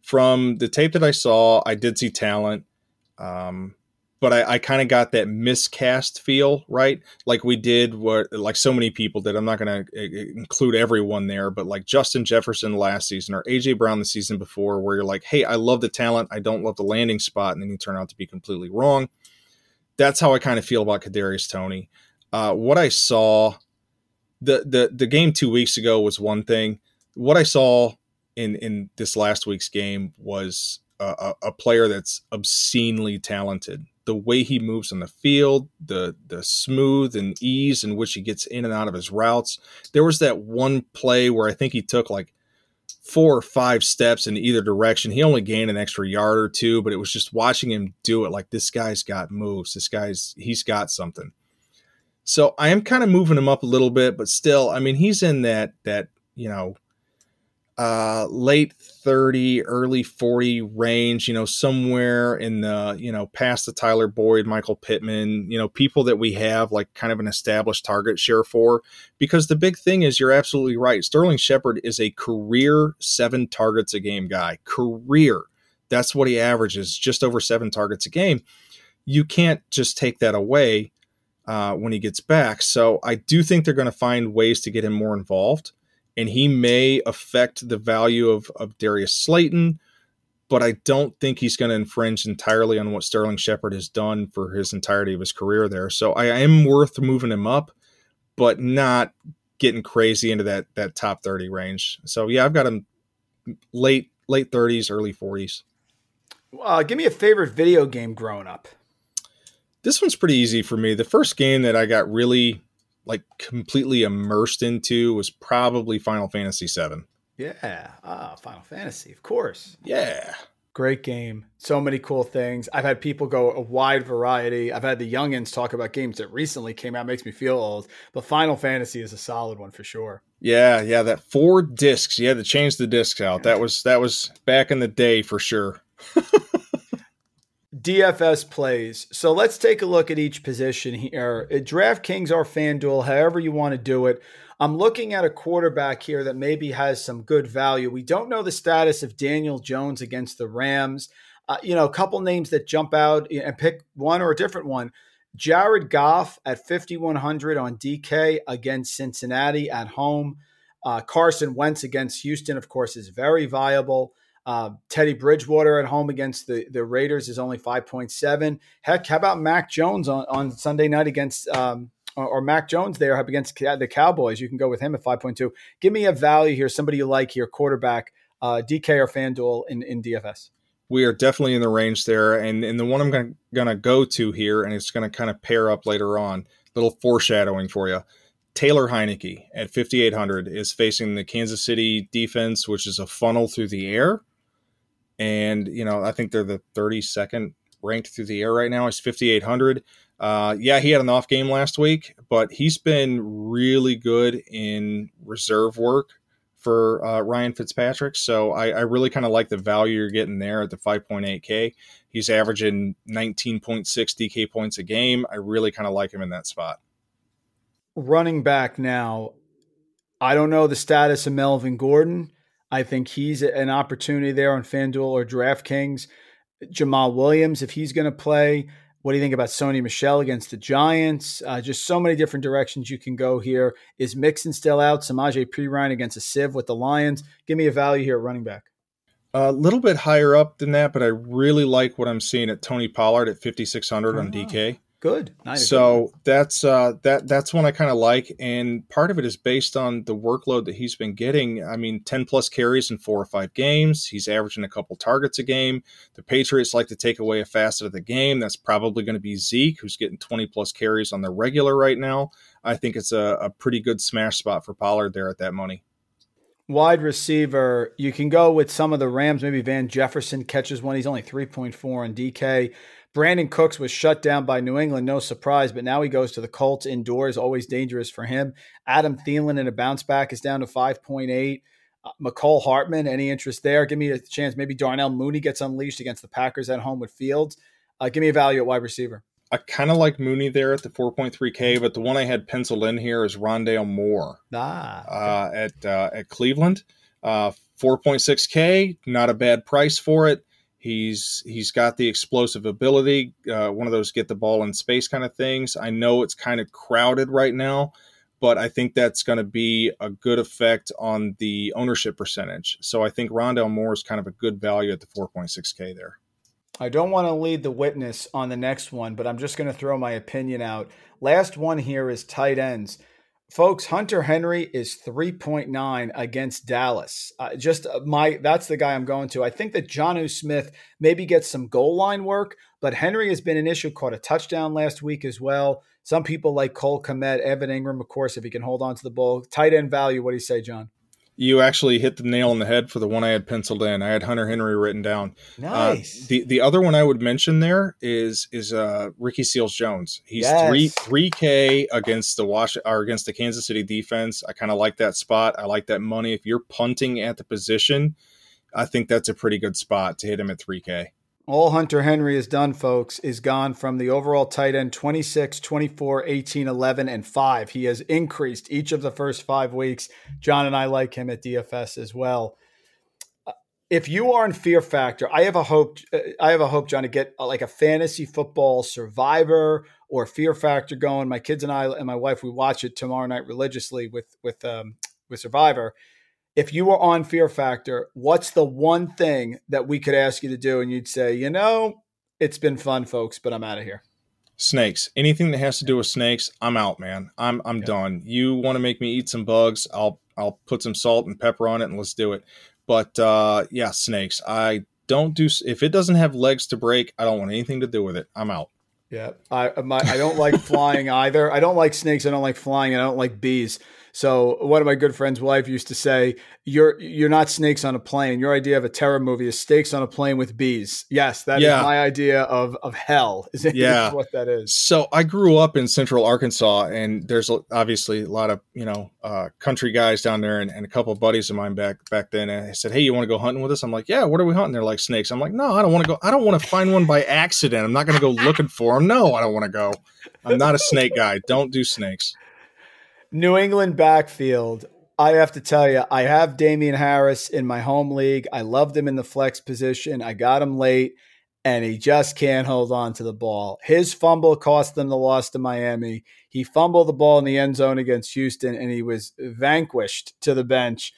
Speaker 5: From the tape that I saw, I did see talent. Um, but I, I kind of got that miscast feel, right? Like we did what, like so many people did. I'm not going to include everyone there, but like Justin Jefferson last season or AJ Brown the season before, where you're like, hey, I love the talent, I don't love the landing spot, and then you turn out to be completely wrong. That's how I kind of feel about Kadarius Toney. Uh, what I saw, the the the game two weeks ago was one thing. What I saw in in this last week's game was a, a player that's obscenely talented the way he moves on the field, the the smooth and ease in which he gets in and out of his routes. There was that one play where I think he took like four or five steps in either direction. He only gained an extra yard or two, but it was just watching him do it like this guy's got moves. This guy's he's got something. So I am kind of moving him up a little bit, but still, I mean, he's in that that, you know, uh, late 30, early 40 range, you know, somewhere in the, you know, past the Tyler Boyd, Michael Pittman, you know, people that we have like kind of an established target share for. Because the big thing is, you're absolutely right. Sterling Shepard is a career seven targets a game guy. Career. That's what he averages, just over seven targets a game. You can't just take that away uh, when he gets back. So I do think they're going to find ways to get him more involved and he may affect the value of, of Darius Slayton, but I don't think he's going to infringe entirely on what Sterling Shepard has done for his entirety of his career there. So I am worth moving him up, but not getting crazy into that that top 30 range. So yeah, I've got him late late 30s, early 40s.
Speaker 4: Uh, give me a favorite video game growing up.
Speaker 5: This one's pretty easy for me. The first game that I got really like completely immersed into was probably Final Fantasy VII.
Speaker 4: Yeah, ah, Final Fantasy, of course.
Speaker 5: Yeah,
Speaker 4: great game. So many cool things. I've had people go a wide variety. I've had the youngins talk about games that recently came out. Makes me feel old, but Final Fantasy is a solid one for sure.
Speaker 5: Yeah, yeah. That four discs. You had to change the discs out. That was that was back in the day for sure.
Speaker 4: DFS plays. So let's take a look at each position here. At DraftKings or FanDuel, however you want to do it. I'm looking at a quarterback here that maybe has some good value. We don't know the status of Daniel Jones against the Rams. Uh, you know, a couple names that jump out and pick one or a different one. Jared Goff at 5,100 on DK against Cincinnati at home. Uh, Carson Wentz against Houston, of course, is very viable. Uh, Teddy Bridgewater at home against the, the Raiders is only 5.7. Heck, how about Mac Jones on, on Sunday night against, um, or, or, Mac Jones there up against the Cowboys? You can go with him at 5.2. Give me a value here, somebody you like here, quarterback, uh, DK or FanDuel in, in DFS.
Speaker 5: We are definitely in the range there. And, and the one I'm going to go to here, and it's going to kind of pair up later on, little foreshadowing for you. Taylor Heinicke at 5,800 is facing the Kansas City defense, which is a funnel through the air and you know I think they're the 32nd ranked through the air right now. It's 5,800. Uh, yeah, he had an off game last week, but he's been really good in reserve work for uh, Ryan Fitzpatrick. So I, I really kind of like the value you're getting there at the 5.8K. He's averaging 19.6 DK points a game. I really kind of like him in that spot.
Speaker 4: Running back now, I don't know the status of Melvin Gordon. I think he's an opportunity there on FanDuel or DraftKings. Jamaal Williams, if he's going to play. What do you think about Sony Michel against the Giants? Uh, just so many different directions you can go here. Is Mixon still out? Samaje Perine against a Civ with the Lions. Give me a value here at running back.
Speaker 5: A little bit higher up than that, but I really like what I'm seeing at Tony Pollard at 5,600 on DK.
Speaker 4: Good. Nice.
Speaker 5: So that's uh, that that's one I kind of like, and part of it is based on the workload that he's been getting. I mean, ten plus carries in four or five games. He's averaging a couple targets a game. The Patriots like to take away a facet of the game. That's probably going to be Zeke, who's getting twenty plus carries on the regular right now. I think it's a, a pretty good smash spot for Pollard there at that money
Speaker 4: wide receiver, you can go with some of the Rams. Maybe Van Jefferson catches one. He's only 3.4 on DK. Brandin Cooks was shut down by New England, no surprise, but now he goes to the Colts indoors, always dangerous for him. Adam Thielen in a bounce back is down to 5.8. Uh, Mecole Hardman, any interest there? Give me a chance. Maybe Darnell Mooney gets unleashed against the Packers at home with Fields. Uh, give me a value at wide receiver.
Speaker 5: I kind of like Mooney there at the 4.3K, but the one I had penciled in here is Rondale Moore
Speaker 4: ah, okay.
Speaker 5: uh, at uh, at Cleveland. Uh, 4.6K, not a bad price for it. He's he's got the explosive ability, uh, one of those get the ball in space kind of things. I know it's kind of crowded right now, but I think that's going to be a good effect on the ownership percentage. So I think Rondale Moore is kind of a good value at the 4.6K there.
Speaker 4: I don't want to lead the witness on the next one, but I'm just going to throw my opinion out. Last one here is tight ends. Folks, Hunter Henry is 3.9 against Dallas. Uh, just uh, my that's the guy I'm going to. I think that Jonnu Smith maybe gets some goal line work, but Henry has been an issue. Caught a touchdown last week as well. Some people like Cole Kmet, Evan Engram of course, if he can hold on to the ball. Tight end value. What do you say, John?
Speaker 5: You actually hit the nail on the head for the one I had penciled in. I had Hunter Henry written down.
Speaker 4: Uh, nice.
Speaker 5: Uh, the the other one I would mention there is is uh, Ricky Seals Jones. He's yes. three three K against the Wash or against the Kansas City defense. I kind of like that spot. I like that money. If you're punting at the position, I think that's a pretty good spot to hit him at three K
Speaker 4: all Hunter Henry has done, folks, is gone from the overall tight end 26, 24, 18, 11, and 5. He has increased each of the first five weeks. John and I like him at DFS as well. If you are in fear factor, I have a hope. I have a hope, John, to get like a fantasy football survivor or fear factor going. My kids and I and my wife we watch it tomorrow night religiously with with um, with Survivor if you were on Fear Factor, what's the one thing that we could ask you to do? And you'd say, you know, it's been fun, folks, but I'm out of here.
Speaker 5: Snakes. Anything that has to do with snakes, I'm out, man. I'm I'm done. You want to make me eat some bugs? I'll I'll put some salt and pepper on it and let's do it. But uh, yeah, snakes. I don't do if it doesn't have legs to break. I don't want anything to do with it. I'm out.
Speaker 4: Yeah, I my, I don't like flying either. I don't like snakes. I don't like flying. I don't like bees. So one of my good friends' wife used to say, "You're you're not snakes on a plane. Your idea of a terror movie is snakes on a plane with bees." Yes, that yeah. is my idea of of hell. Is yeah. what that is.
Speaker 5: So I grew up in Central Arkansas, and there's obviously a lot of you know uh, country guys down there, and, and a couple of buddies of mine back back then. And I said, "Hey, you want to go hunting with us?" I'm like, "Yeah." What are we hunting? They're like snakes. I'm like, "No, I don't want to go. I don't want to find one by accident. I'm not going to go looking for them. No, I don't want to go. I'm not a snake guy. Don't do snakes."
Speaker 4: New England backfield. I have to tell you, I have Damien Harris in my home league. I loved him in the flex position. I got him late, and he just can't hold on to the ball. His fumble cost them the loss to Miami. He fumbled the ball in the end zone against Houston, and he was vanquished to the bench.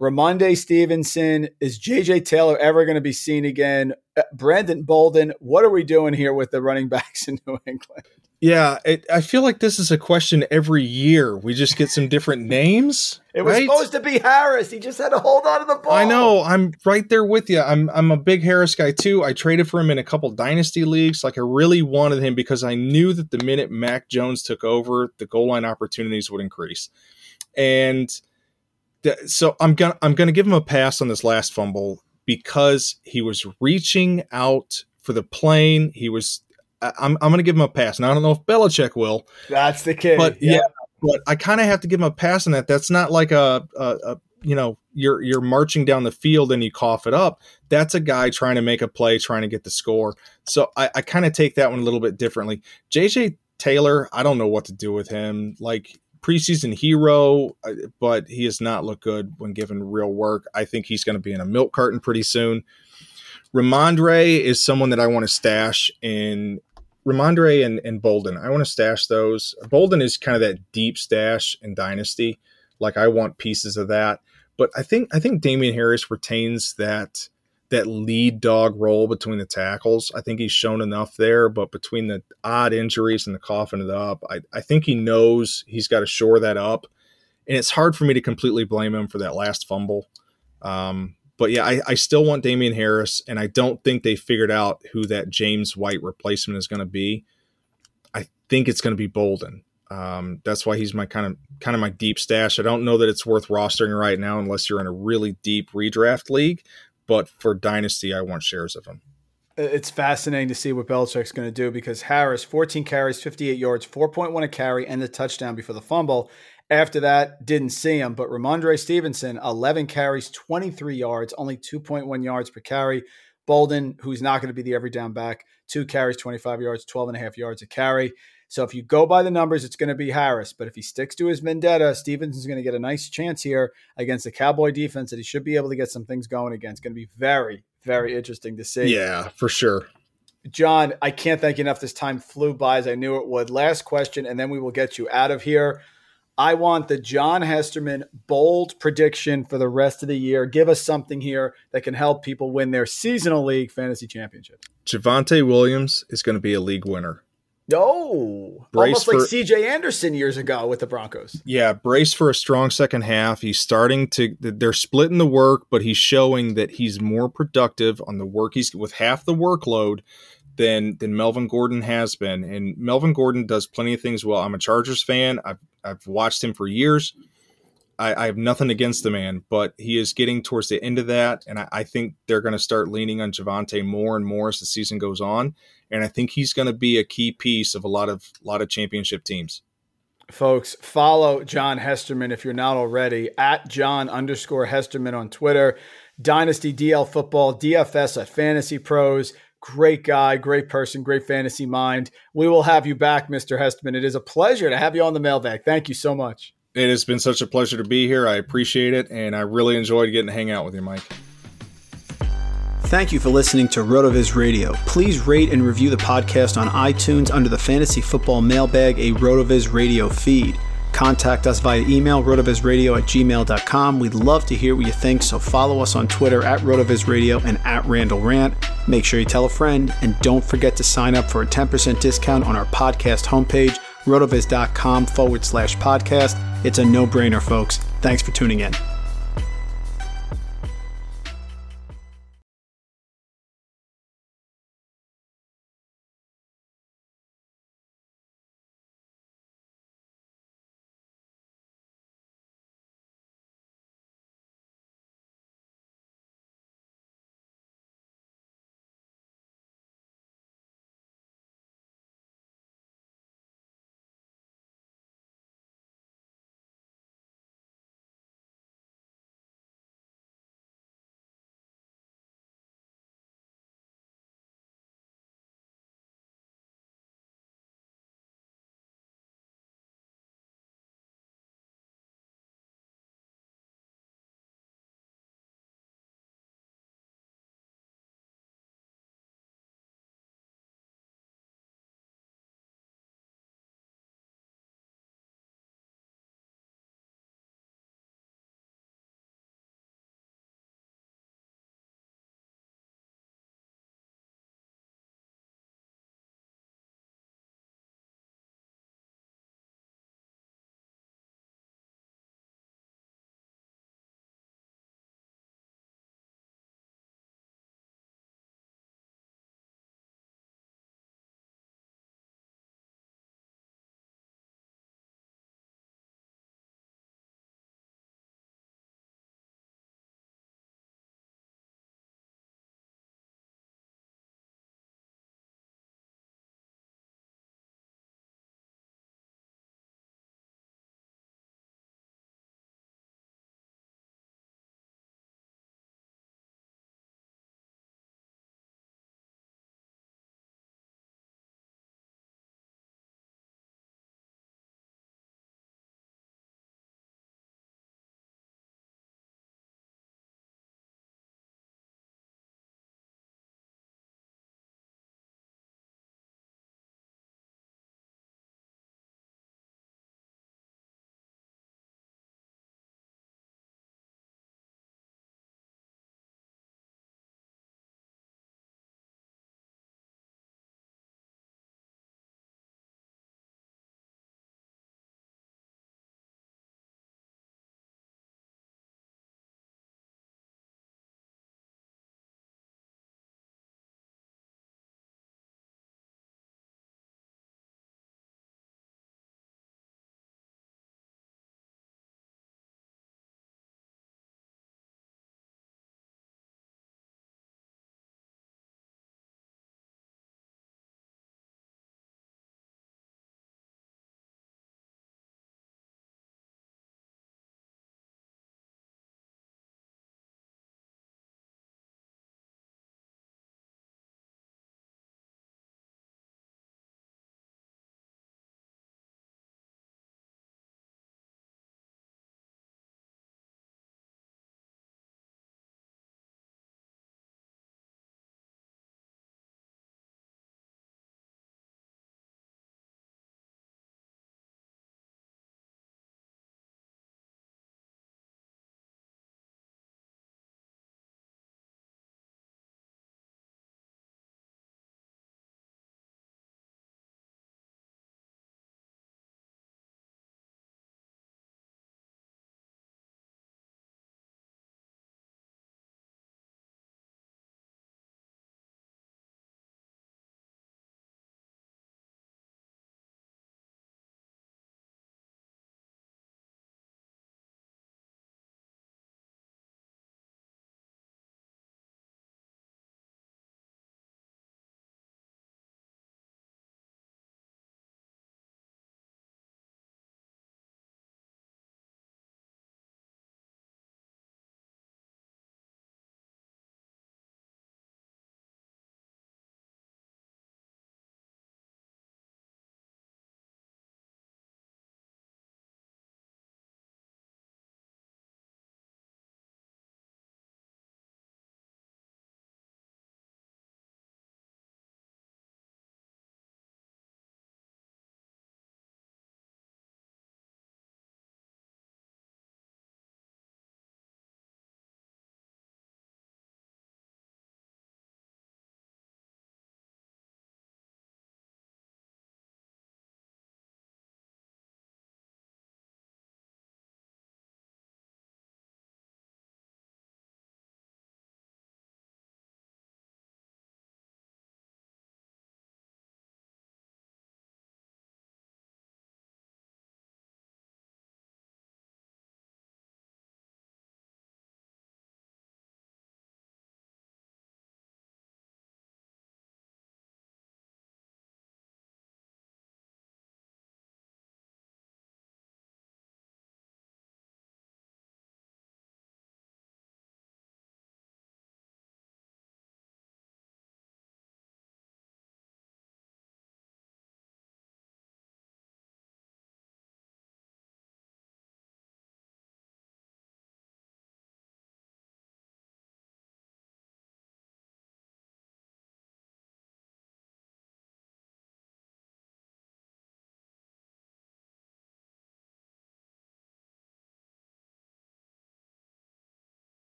Speaker 4: Rhamondre Stevenson, is JJ Taylor ever going to be seen again? Uh, Brandon Bolden, what are we doing here with the running backs in New England?
Speaker 5: Yeah, it, I feel like this is a question every year. We just get some different names.
Speaker 4: It was right? supposed to be Harris. He just had to hold on to the ball.
Speaker 5: I know. I'm right there with you. I'm I'm a big Harris guy too. I traded for him in a couple dynasty leagues. Like I really wanted him because I knew that the minute Mac Jones took over, the goal line opportunities would increase. And th- so I'm gonna I'm gonna give him a pass on this last fumble because he was reaching out for the plane. He was I'm I'm going to give him a pass. And I don't know if Belichick will.
Speaker 4: That's the kid.
Speaker 5: But yeah, yeah but I kind of have to give him a pass on that. That's not like a, a, a you know you're you're marching down the field and you cough it up. That's a guy trying to make a play, trying to get the score. So I, I kind of take that one a little bit differently. JJ Taylor, I don't know what to do with him. Like preseason hero, uh, but he has not looked good when given real work. I think he's going to be in a milk carton pretty soon. Rhamondre is someone that I want to stash in Rhamondre and, and Bolden. I want to stash those. Bolden is kind of that deep stash in Dynasty. Like I want pieces of that. But I think I think Damien Harris retains that that lead dog role between the tackles. I think he's shown enough there, but between the odd injuries and the coughing it up, I, I think he knows he's got to shore that up. And it's hard for me to completely blame him for that last fumble. Um, but yeah, I, I still want Damien Harris, and I don't think they figured out who that James White replacement is going to be. I think it's going to be Bolden. Um, that's why he's my kind of kind of my deep stash. I don't know that it's worth rostering right now unless you're in a really deep redraft league. But for dynasty, I want shares of him.
Speaker 4: It's fascinating to see what Belichick's going to do because Harris, 14 carries, 58 yards, 4.1 a carry, and the touchdown before the fumble. After that, didn't see him. But Rhamondre Stevenson, 11 carries, 23 yards, only 2.1 yards per carry. Bolden, who's not going to be the every down back, two carries, 25 yards, 12 and a half yards a carry. So if you go by the numbers, it's going to be Harris. But if he sticks to his vendetta, Stevenson's going to get a nice chance here against the Cowboy defense that he should be able to get some things going against. It's going to be very, very interesting to see.
Speaker 5: Yeah, for sure.
Speaker 4: John, I can't thank you enough. This time flew by as I knew it would. Last question, and then we will get you out of here. I want the John Hesterman bold prediction for the rest of the year. Give us something here that can help people win their seasonal league fantasy championship.
Speaker 5: Javonte Williams is going to be a league winner.
Speaker 4: No, brace almost for, like CJ Anderson years ago with the Broncos.
Speaker 5: Yeah, brace for a strong second half. He's starting to, they're splitting the work, but he's showing that he's more productive on the work he's with half the workload than than Melvin Gordon has been. And Melvin Gordon does plenty of things well. I'm a Chargers fan. I've I've watched him for years. I, I have nothing against the man, but he is getting towards the end of that, and I, I think they're going to start leaning on Javonte more and more as the season goes on. And I think he's going to be a key piece of a lot of lot of championship teams.
Speaker 4: Folks, follow John Hesterman if you're not already at John underscore Hesterman on Twitter. Dynasty DL Football, DFS at Fantasy Pros. Great guy, great person, great fantasy mind. We will have you back, Mr. Hestman. It is a pleasure to have you on the mailbag. Thank you so much.
Speaker 5: It has been such a pleasure to be here. I appreciate it, and I really enjoyed getting to hang out with you, Mike.
Speaker 4: Thank you for listening to RotoViz Radio. Please rate and review the podcast on iTunes under the Fantasy Football Mailbag, a RotoViz Radio feed. Contact us via email, rotovizradio at gmail.com. We'd love to hear what you think, so follow us on Twitter at rotovizradio and at Randle Rant. Make sure you tell a friend, and don't forget to sign up for a 10% discount on our podcast homepage, rotoviz.com forward slash podcast. It's a no brainer, folks. Thanks for tuning in.